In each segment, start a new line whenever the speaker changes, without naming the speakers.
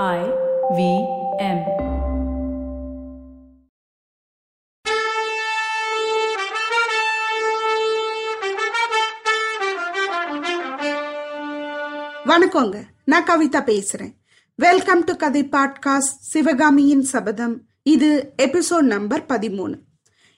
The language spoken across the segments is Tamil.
I V M.
வணக்கங்க. நான் கவிதா பேசுறேன். வெல்கம் டு கதை பாட்காஸ்ட் சிவகாமியின் சபதம். இது எபிசோட் நம்பர் பதிமூணு.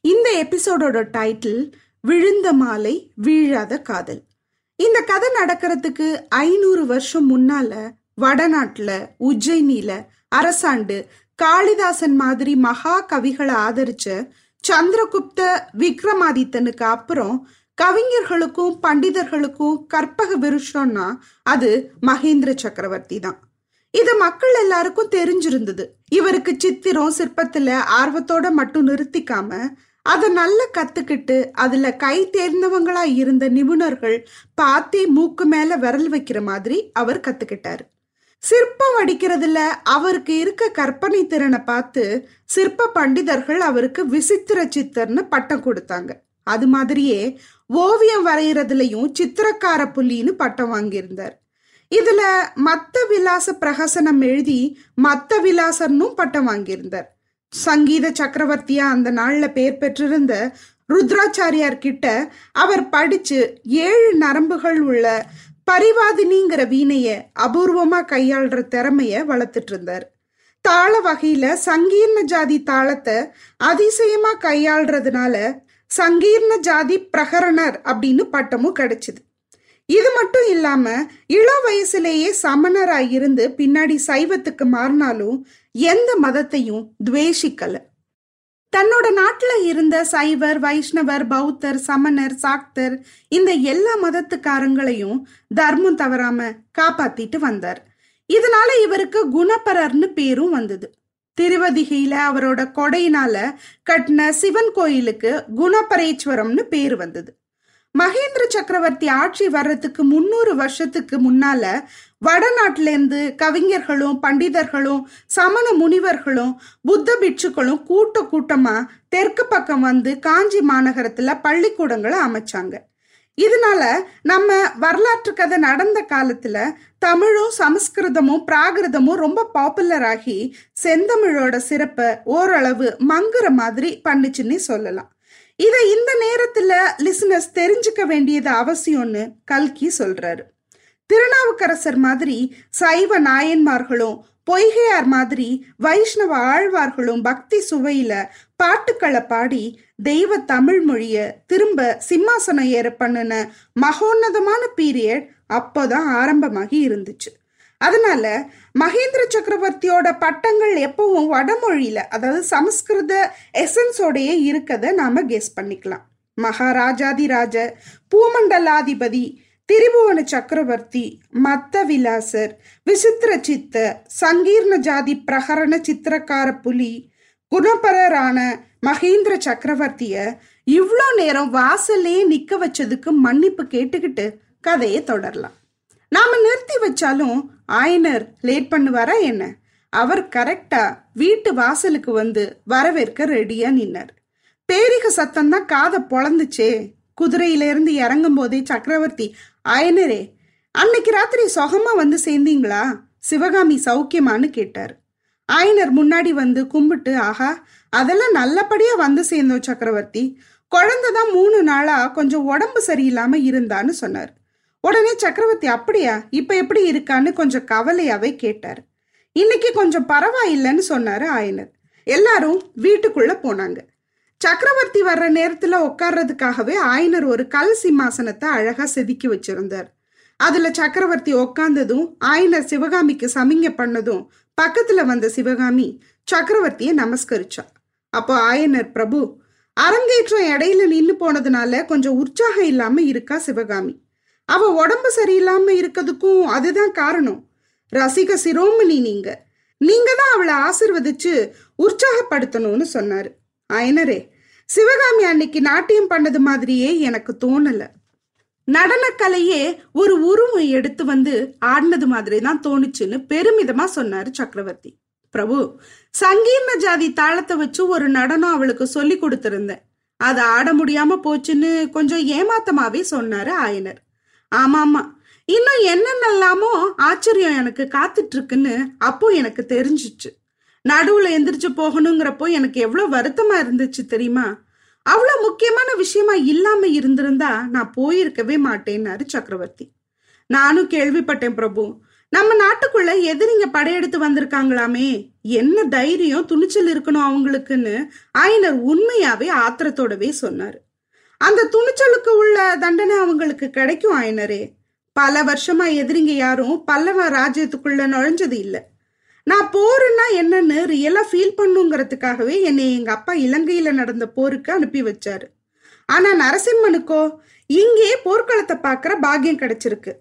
இந்த எபிசோடோட டைட்டில் விழுந்த மாலை வீழாத காதல். இந்த கதை நடக்கிறதுக்கு ஐநூறு வருஷம் முன்னால வடநாட்டுல உஜ்ஜயினில அரசாண்டு காளிதாசன் மாதிரி மகா கவிகளை ஆதரிச்ச சந்திரகுப்த விக்ரமாதித்தனுக்கு அப்புறம் கவிஞர்களுக்கும் பண்டிதர்களுக்கும் கற்பக விருஷம்னா அது மகேந்திர சக்கரவர்த்தி தான். இது மக்கள் எல்லாருக்கும் தெரிஞ்சிருந்தது. இவருக்கு சித்திரம் சிற்பத்துல ஆர்வத்தோட மட்டும் நிறுத்திக்காம அதை நல்லா கத்துக்கிட்டு அதுல கை தேர்ந்தவங்களா இருந்த நிபுணர்கள் பார்த்தே மூக்கு மேல விரல் வைக்கிற மாதிரி அவர் கத்துக்கிட்டாரு. சிற்பம் வடிக்கிறதுல அவருக்கு இருக்க கற்பனை திறனை பார்த்து சிற்ப பண்டிதர்கள் அவருக்கு விசித்திர சித்தர்னு பட்டம் கொடுத்தாங்க. அது மாதிரியே ஓவியம் வரைகிறதுலையும் சித்திரக்கார புள்ளின்னு பட்டம் வாங்கியிருந்தார். இதுல மத்த விலாச பிரகசனம் எழுதி மத்த விலாசர்னும் பட்டம் வாங்கியிருந்தார். சங்கீத சக்கரவர்த்தியா அந்த நாள்ல பேர் பெற்றிருந்த ருத்ராச்சாரியார் கிட்ட அவர் படிச்சு ஏழு நரம்புகள் உள்ள பரிவாதினிங்கிற வீணைய அபூர்வமா கையாள்ற திறமைய வளர்த்துட்டு இருந்தார் தாள வகையில சங்கீர்ண ஜாதி தாளத்தை அதிசயமா கையாளுறதுனால சங்கீர்ண ஜாதி பிரகரணர் அப்படின்னு பட்டமும் கிடைச்சது. இது மட்டும் இல்லாம இள வயசுலேயே சமணராய் இருந்து பின்னாடி சைவத்துக்கு மாறினாலும் எந்த மதத்தையும் துவேஷிக்கலை. தன்னோட நாட்டுல இருந்த சைவர் வைஷ்ணவர் பௌத்தர் சமணர் சாக்தர் இந்த எல்லா மதத்துக்காரங்களையும் தர்மம் தவறாம காப்பாத்திட்டு வந்தார். இதனால இவருக்கு குணப்பரர்னு பேரும் வந்தது. திருவதிகையில அவரோட கொடையினால கட்டின சிவன் கோயிலுக்கு குணபரேஸ்வரம்னு பேர் வந்தது. மகேந்திர சக்கரவர்த்தி ஆட்சி வர்றதுக்கு முன்னூறு வருஷத்துக்கு முன்னால வடநாட்டிலேருந்து கவிஞர்களும் பண்டிதர்களும் சமண முனிவர்களும் புத்த பிட்சுக்களும் கூட்ட கூட்டமா தெற்கு பக்கம் வந்து காஞ்சி மாநகரத்துல பள்ளிக்கூடங்களை அமைச்சாங்க. இதனால நம்ம வரலாற்று கதை நடந்த காலத்துல தமிழும் சமஸ்கிருதமும் பிராகிருதமும் ரொம்ப பாப்புலர் ஆகி செந்தமிழோட சிறப்பை ஓரளவு மங்குற மாதிரி பண்ணுச்சுன்னு சொல்லலாம். இதை இந்த நேரத்துல லிசனர்ஸ் தெரிஞ்சுக்க வேண்டியது அவசியம்னு கல்கி சொல்றாரு. திருநாவுக்கரசர் மாதிரி சைவ நாயன்மார்களும் பொய்கையார் மாதிரி வைஷ்ணவ ஆழ்வார்களும் பக்தி சுவையில பாட்டுக்களை பாடி தெய்வ தமிழ் மொழிய திரும்ப சிம்மாசனம் ஏற பண்ணின மகோன்னதமான பீரியட் அப்போதான் ஆரம்பமாகி இருந்துச்சு. அதனால மகேந்திர சக்கரவர்த்தியோட பட்டங்கள் எப்பவும் வடமொழியில அதாவது சமஸ்கிருத எசன்ஸோடையே இருக்கதை நாம கெஸ் பண்ணிக்கலாம். மகாராஜாதிராஜ பூமண்டலாதிபதி திரிபுவன சக்கரவர்த்தி மத்த விலாசர் விசித்திர சித்த சங்கீர்ண ஜாதி பிரகரண சித்திரக்கார புலி குணபரரான மகேந்திர சக்கரவர்த்திய இவ்வளோ நேரம் வாசல்லே நிக்க வச்சதுக்கு மன்னிப்பு கேட்டுக்கிட்டு கதையை தொடரலாம். நாம நிறுத்தி வச்சாலும் ஆயனர் லேட் பண்ணுவாரா என்ன? அவர் கரெக்டா வீட்டு வாசலுக்கு வந்து வரவேற்க ரெடியா நின்னார். பேரிக சத்தம் தான் காதை பொழந்துச்சே. குதிரையிலிருந்து இறங்கும் போதே சக்கரவர்த்தி ஆயனரே அன்னைக்கு ராத்திரி சொகமா வந்து சேர்ந்தீங்களா? சிவகாமி சௌக்கியமான்னு கேட்டார். ஆயனர் முன்னாடி வந்து கும்பிட்டு ஆஹா அதெல்லாம் நல்லபடியா வந்து சேர்ந்தோம் சக்கரவர்த்தி. குழந்தை தான் மூணு நாளா கொஞ்சம் உடம்பு சரியில்லாம இருந்தான்னு சொன்னார். உடனே சக்கரவர்த்தி அப்படியா? இப்ப எப்படி இருக்கான்னு கொஞ்சம் கவலையாவே கேட்டார். இன்னைக்கு கொஞ்சம் பரவாயில்லைன்னு சொன்னாரு ஆயனர். எல்லாரும் வீட்டுக்குள்ள போனாங்க. சக்கரவர்த்தி வர்ற நேரத்துல உட்கார்றதுக்காகவே ஆயனர் ஒரு கல் சிம்மாசனத்தை அழகா செதுக்கி வச்சிருந்தார். அதுல சக்கரவர்த்தி உட்கார்ந்ததும் ஆயனர் சிவகாமிக்கு சமிங்க பண்ணதும் பக்கத்துல வந்த சிவகாமி சக்கரவர்த்தியை நமஸ்கரிச்சா. அப்போ ஆயனர் பிரபு அரங்கேற்றம் இடையில நின்னு போனதுனால கொஞ்சம் உற்சாகம் இல்லாம இருக்கா சிவகாமி? அவ உடம்பு சரியில்லாம இருக்கிறதுக்கும் அதுதான் காரணம். ரசிக சிரோமணி நீங்க. நீங்க தான் அவளை ஆசிர்வதிச்சு உற்சாகப்படுத்தணும்னு சொன்னாரு. ஆயனரே சிவகாமி அன்னைக்கு நாட்டியம் பண்ணது மாதிரியே எனக்கு தோணல. நடனக்கலையே ஒரு உருவம் எடுத்து வந்து ஆடினது மாதிரி தான் தோணுச்சுன்னு பெருமிதமா சொன்னாரு சக்கரவர்த்தி. பிரபு சங்கீர்ண ஜாதி தாளத்தை வச்சு ஒரு நடனம் அவளுக்கு சொல்லி கொடுத்திருந்தேன். அது ஆட முடியாம போச்சுன்னு கொஞ்சம் ஏமாத்தமாவே சொன்னாரு ஆயனர். ஆமாமா இன்னும் என்னென்னலாமோ ஆச்சரியம் எனக்கு காத்துட்டு இருக்குன்னு அப்போ எனக்கு தெரிஞ்சிச்சு. நடுவுல எந்திரிச்சு போகணுங்கிறப்போ எனக்கு எவ்வளவு வருத்தமா இருந்துச்சு தெரியுமா? அவ்வளவு முக்கியமான விஷயமா இல்லாம இருந்திருந்தா நான் போயிருக்கவே மாட்டேன்னாரு சக்கரவர்த்தி. நானும் கேள்விப்பட்டேன் பிரபு. நம்ம நாட்டுக்குள்ள எதிரிங்க படையெடுத்து வந்திருக்காங்களாமே? என்ன தைரியம் துணிச்சல் இருக்கணும் அவங்களுக்குன்னு ஆயனர் உண்மையாவே ஆத்திரத்தோடவே சொன்னாரு. அந்த துணிச்சலுக்கு உள்ள தண்டனை அவங்களுக்கு கிடைக்கும் ஆயனரே. பல வருஷமா எதிரிங்க யாரும் பல்லவ ராஜ்யத்துக்குள்ள நுழைஞ்சது இல்லை. நான் போருன்னா என்னன்னு ரியலா ஃபீல் பண்ணுங்கிறதுக்காகவே என்னை எங்க அப்பா இலங்கையில நடந்த போருக்கு அனுப்பி வச்சாரு. ஆனா நரசிம்மனுக்கோ இங்கே போர்க்களத்தை பார்க்குற பாக்கியம் கிடைச்சிருக்கு.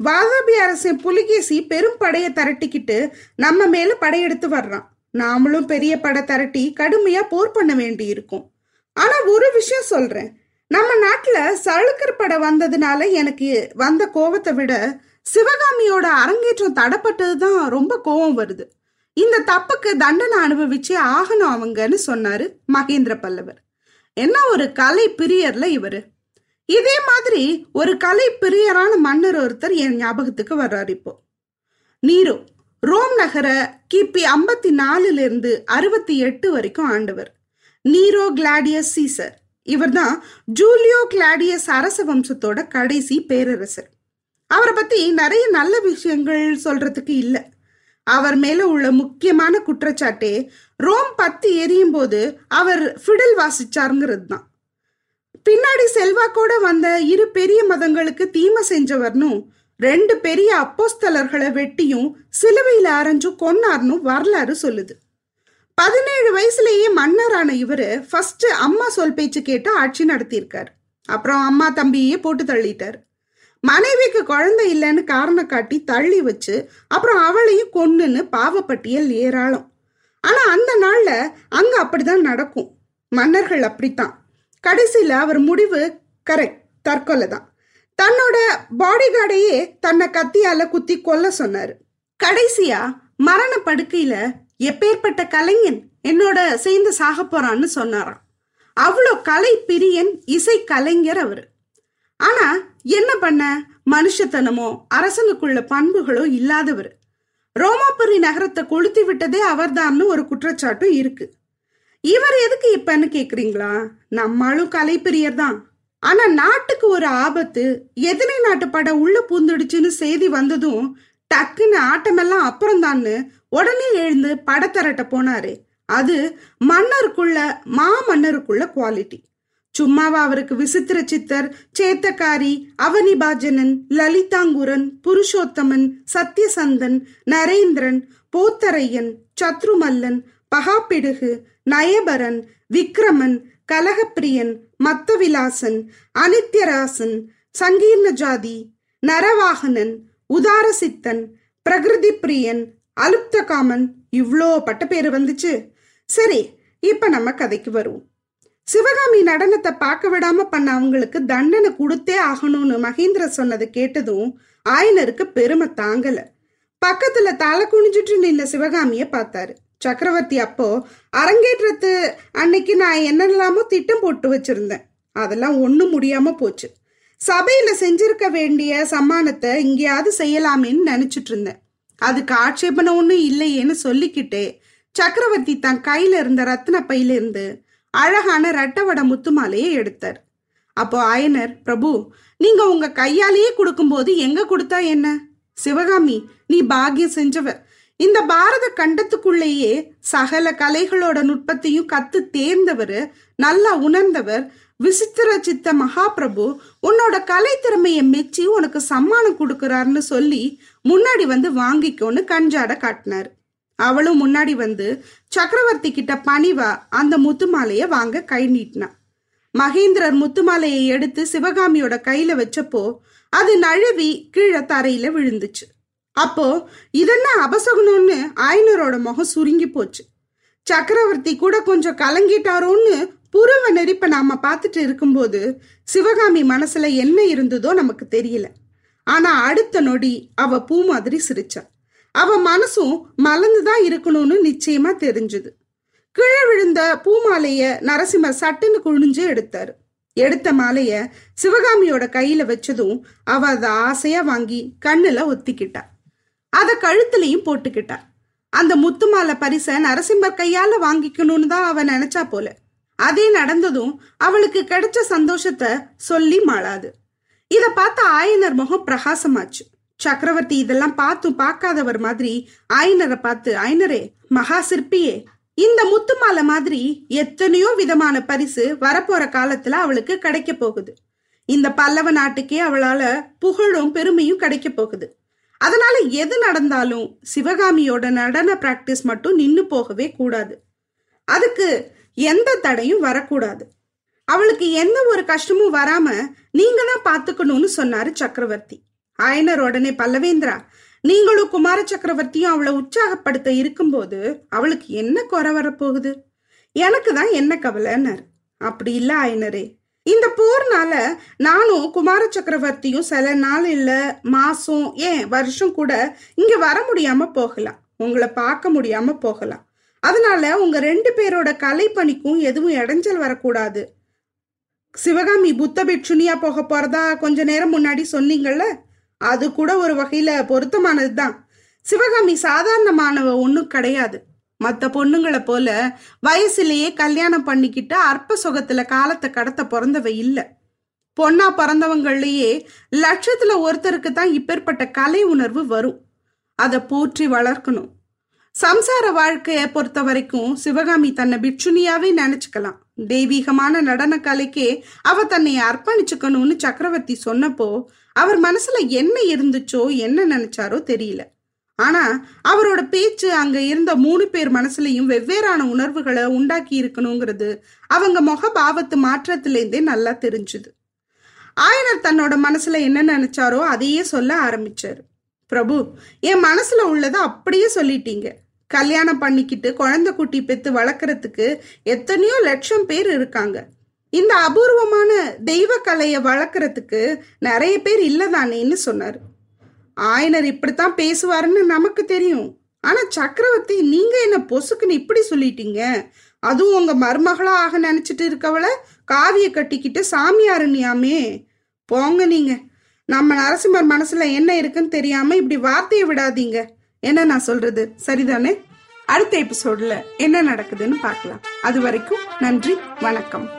வாதாபி அரசன் புலிகேசி பெரும் படையை திரட்டிக்கிட்டு நம்ம மேல படையெடுத்து வர்றான். நாமளும் பெரிய படை திரட்டி கடுமையா போர் பண்ண வேண்டி இருக்கும் ஆனா ஒரு விஷயம் சொல்றேன். நம்ம நாட்டுல சளுக்கர் படை வந்ததுனால எனக்கு வந்த கோவத்தை விட சிவகாமியோட அரங்கேற்றம் தடப்பட்டது தான் ரொம்ப கோவம் வருது. இந்த தப்புக்கு தண்டனை அனுபவிச்சே ஆகணும் அவங்கன்னு சொன்னாரு மகேந்திர பல்லவர். என்ன ஒரு கலை பிரியர்ல இவரு. இதே மாதிரி ஒரு கலை பிரியரான மன்னர் ஒருத்தர் என் ஞாபகத்துக்கு வர்றாரு இப்போ. நீரோ ரோம் நகர கிபி ஐம்பத்தி நாலுல இருந்து அறுபத்தி எட்டு வரைக்கும் ஆண்டவர். Nero Claudius Caesar. இவர்தான் ஜூலியோ கிளாடியஸ் அரச வம்சத்தோட கடைசி பேரரசர். அவரை பத்தி நிறைய நல்ல விஷயங்கள் சொல்றதுக்கு இல்லை. அவர் மேல உள்ள முக்கியமான குற்றச்சாட்டே ரோம் பத்து எரியும் போது அவர் ஃபிடல் வாசிச்சாருங்கிறது தான் பின்னாடி செல்வாக்கோட வந்த இரு பெரிய மதங்களுக்கு தீமை செஞ்சவர்னும் ரெண்டு பெரிய அப்போஸ்தலர்களை வெட்டியும் சிலுவையில அரைஞ்சும் கொன்னார்னு வரலாறு சொல்லுது. பதினேழு வயசுலேயே மன்னரான இவரு ஃபர்ஸ்ட் அம்மா சொல் பேச்சு கேட்டு ஆட்சி நடத்தியிருக்காரு. அப்புறம் அம்மா தம்பியே போட்டு தள்ளிட்டார். மனைவிக்கு குழந்தை இல்லைன்னு காரணம் காட்டி தள்ளி வச்சு அப்புறம் அவளையும் கொன்னுன்னு பாவப்பட்டியல் ஏராளம். ஆனா அந்த நாள்ல அங்க அப்படிதான் நடக்கும். மன்னர்கள் அப்படித்தான். கடைசியில அவர் முடிவு கரெக்ட் தற்கொலை தான் தன்னோட பாடி கார்டையே தன்னை கத்தியால குத்தி கொல்ல சொன்னாரு. கடைசியா மரண படுக்கையில எப்பேற்பட்ட கலைஞன் என்னோட சேர்ந்து சாக போறான்னு சொன்னாராம். அவ்வளோ கலை பிரியன் இசை கலைஞர் அவரு. ஆனா என்ன பண்ண? மனுஷத்தனமோ அரசனுக்குள்ள பண்புகளோ இல்லாதவர். ரோமாபுரி நகரத்தை கொளுத்தி விட்டதே அவர்தான்னு ஒரு குற்றச்சாட்டும் இருக்கு. இவர் எதுக்கு இப்பன்னு கேக்குறீங்களா? நம்மளும் கலைப்பிரியர் தான் ஆனா நாட்டுக்கு ஒரு ஆபத்து எதிரை நாட்டு படம் உள்ள பூந்துடுச்சுன்னு செய்தி வந்ததும் டக்குன்னு ஆட்டமெல்லாம் அப்புறம்தான்னு உடனே எழுந்து படத்தரட்ட போனாரு. அது மன்னருக்குள்ள மா மன்னருக்குள்ள குவாலிட்டி சும்மாவா அவருக்கு விசித்திர சித்தர் சேத்தக்காரி அவனிபாஜனன் லலிதாங்குரன் புருஷோத்தமன் சத்யசந்தன் நரேந்திரன் போத்தரையன் சத்ருமல்லன் பகாப்பிடுகு நயபரன் விக்ரமன் கலகப்பிரியன் மத்தவிலாசன் அனித்யராசன் சங்கீர்ண ஜாதி நரவாகனன் உதாரசித்தன் பிரகிருதி பிரியன் அலுப்தகாமன். இவ்வளோ பட்ட பேர் வந்துச்சு. சரி இப்ப நம்ம கதைக்கு வருவோம். சிவகாமி நடனத்தை பார்க்க விடாம பண்ண அவங்களுக்கு தண்டனை கொடுத்தே ஆகணும்னு மகேந்திர சொன்னதை கேட்டதும் ஆயனருக்கு பெருமை தாங்கல. பக்கத்துல தலை குனிஞ்சிட்டு நின்ன சிவகாமிய பார்த்தாரு. சக்கரவர்த்தி அப்போ அரங்கேற்றத்து அன்னைக்கு நான் என்னெல்லாமோ திட்டம் போட்டு வச்சிருந்தேன். அதெல்லாம் ஒன்றும் முடியாம போச்சு. சபையில செஞ்சிருக்க வேண்டிய சம்மானத்தை இங்கேயாவது செய்யலாமேன்னு நினைச்சிட்டு இருந்தேன். அதுக்கு ஆட்சேபனை ஒன்றும் இல்லையேன்னு சொல்லிக்கிட்டே சக்கரவர்த்தி தன் கையில இருந்த ரத்ன பையில இருந்து அழகான ரட்டவட முத்து மாலையை எடுத்தார். அப்போ ஆயனர் பிரபு நீங்க உங்க கையாலேயே கொடுக்கும்போது எங்க கொடுத்தா என்ன? சிவகாமி நீ பாக்கியம் செஞ்சவ. இந்த பாரத கண்டத்துக்குள்ளேயே சகல கலைகளோட நுட்பத்தையும் கத்து தேர்ந்தவர் நல்லா உணர்ந்தவர் விசித்திர சித்த மகாபிரபு உன்னோட கலை திறமையை மெச்சி உனக்கு சம்மானம் கொடுக்கறாருன்னு சொல்லி முன்னாடி வந்து வாங்கிக்கோன்னு கஞ்சாட காட்டினார். அவளும் முன்னாடி வந்து சக்கரவர்த்தி கிட்ட பணிவா அந்த முத்துமாலைய வாங்க கை நீட்டினான் மகேந்திரர் முத்துமாலையை எடுத்து சிவகாமியோட கையில வச்சப்போ அது நழுவி கீழே தரையில விழுந்துச்சு. அப்போ இதென்ன அபசகுனம்னு ஆயனரோட முகம் சுருங்கி போச்சு. சக்கரவர்த்தி கூட கொஞ்சம் கலங்கிட்டாரோன்னு புருவ நெறிப்ப நாம பார்த்துட்டு இருக்கும்போது சிவகாமி மனசுல என்ன இருந்ததோ நமக்கு தெரியல. ஆனா அடுத்த நொடி அவ பூ மாதிரி சிரிச்சா. அவ மனசும் மலர்ந்துதான் இருக்கணும்னு நிச்சயமா தெரிஞ்சது. கீழே விழுந்த பூமாலைய நரசிம்மர் சட்டுன்னு குழிஞ்சு எடுத்தாரு. எடுத்த மாலைய சிவகாமியோட கையில வச்சதும் அவ அதை ஆசையா வாங்கி கண்ணுல ஒத்திக்கிட்டா. அத கழுத்துலயும் போட்டுக்கிட்டா. அந்த முத்து மாலை பரிச நரசிம்மர் கையால வாங்கிக்கணும்னு தான் அவ நினைச்சா போல. அதே நடந்ததும் அவளுக்கு கிடைச்ச சந்தோஷத்தை சொல்லி மாளாது. இத பார்த்த ஆயனர் முகம் பிரகாசமாச்சு. சக்கரவர்த்தி இதெல்லாம் பார்த்தும் பார்க்காதவர் மாதிரி ஆயனரை பார்த்து ஆயனரே மகா சிற்பியே இந்த முத்து மாலை மாதிரி எத்தனையோ விதமான பரிசு வரப்போற காலத்துல அவளுக்கு கிடைக்க போகுது. இந்த பல்லவ நாட்டுக்கே அவளால புகழும் பெருமையும் கிடைக்க போகுது. அதனால எது நடந்தாலும் சிவகாமியோட நடன பிராக்டிஸ் மட்டும் நின்னு போகவே கூடாது. அதுக்கு எந்த தடையும் வரக்கூடாது. அவளுக்கு எந்த ஒரு கஷ்டமும் வராம நீங்க தான் பாத்துக்கணும்னு சொன்னாரு சக்கரவர்த்தி. ஆயனர் உடனே பல்லவேந்திரா நீங்களும் குமார சக்கரவர்த்தியும் அவளை உற்சாகப்படுத்த இருக்கும்போது அவளுக்கு என்ன குறை வரப்போகுது? எனக்கு தான் என்ன கவலைன்னாரு. அப்படி இல்லை ஆயனரே. இந்த போர்னால நானும் குமார சக்கரவர்த்தியும் சில நாள் இல்லை மாசம் ஏன் வருஷம் கூட இங்க வர முடியாம போகலாம். உங்களை பார்க்க முடியாம போகலாம். அதனால உங்க ரெண்டு பேரோட கலை பணிக்கும் எதுவும் இடைஞ்சல் வரக்கூடாது. சிவகாமி புத்த பிட்சுனியா போக போறதா கொஞ்ச நேரம் முன்னாடி சொன்னீங்கல்ல? அது கூட ஒரு வகையில பொருத்தமானது தான் சிவகாமி சாதாரணமானவ ஒன்றும் கிடையாது. மற்ற பொண்ணுங்களை போல வயசுலேயே கல்யாணம் பண்ணிக்கிட்டு அற்ப சுகத்துல காலத்தை கடத்த பிறந்தவ இல்லை. பொண்ணா பிறந்தவங்களையே லட்சத்துல ஒருத்தருக்கு தான் இப்பேற்பட்ட கலை உணர்வு வரும். அதை போற்றி வளர்க்கணும். சம்சார வாழ்க்கையை பொறுத்த வரைக்கும் சிவகாமி தன்னை பிட்சுனியாவே நினைச்சுக்கலாம். தெய்வீகமான நடன கலைக்கே அவ தன்னை அர்ப்பணிச்சுக்கணும்னு சக்கரவர்த்தி சொன்னப்போ அவர் மனசுல என்ன இருந்துச்சோ என்ன நினைச்சாரோ தெரியல. ஆனா அவரோட பேச்சு அங்க இருந்த மூணு பேர் மனசுலயும் வெவ்வேறான உணர்வுகளை உண்டாக்கி இருக்கணுங்கிறது அவங்க முக பாவத்து மாற்றத்திலேருந்தே நல்லா தெரிஞ்சுது. ஆயனர் தன்னோட மனசுல என்ன நினைச்சாரோ அதையே சொல்ல ஆரம்பிச்சாரு. பிரபு என் மனசுல உள்ளதை அப்படியே சொல்லிட்டீங்க. கல்யாணம் பண்ணிக்கிட்டு குழந்தை குட்டி பெத்து வளர்க்கறதுக்கு எத்தனையோ லட்சம் பேர் இருக்காங்க. இந்த அபூர்வமான தெய்வ கலையை வளர்க்கறதுக்கு நிறைய பேர் இல்லதானேன்னு சொன்னார். ஆயனர் இப்படித்தான் பேசுவாருன்னு நமக்கு தெரியும். ஆனா சக்கரவர்த்தி நீங்க என்ன பொசுக்குன்னு இப்படி சொல்லிட்டீங்க? அதுவும் உங்க மருமகளா ஆக நினைச்சிட்டு இருக்கவள காவிய கட்டிக்கிட்டு சாமியாருனியாமே போங்க நீங்க. நம்ம நரசிம்மர் மனசுல என்ன இருக்குன்னு தெரியாம இப்படி வார்த்தையை விடாதீங்க. என்ன நான் சொல்றது? சரிதானே? அடுத்த எபிசோட்ல என்ன நடக்குதுன்னு பார்க்கலாம். அது வரைக்கும் நன்றி வணக்கம்.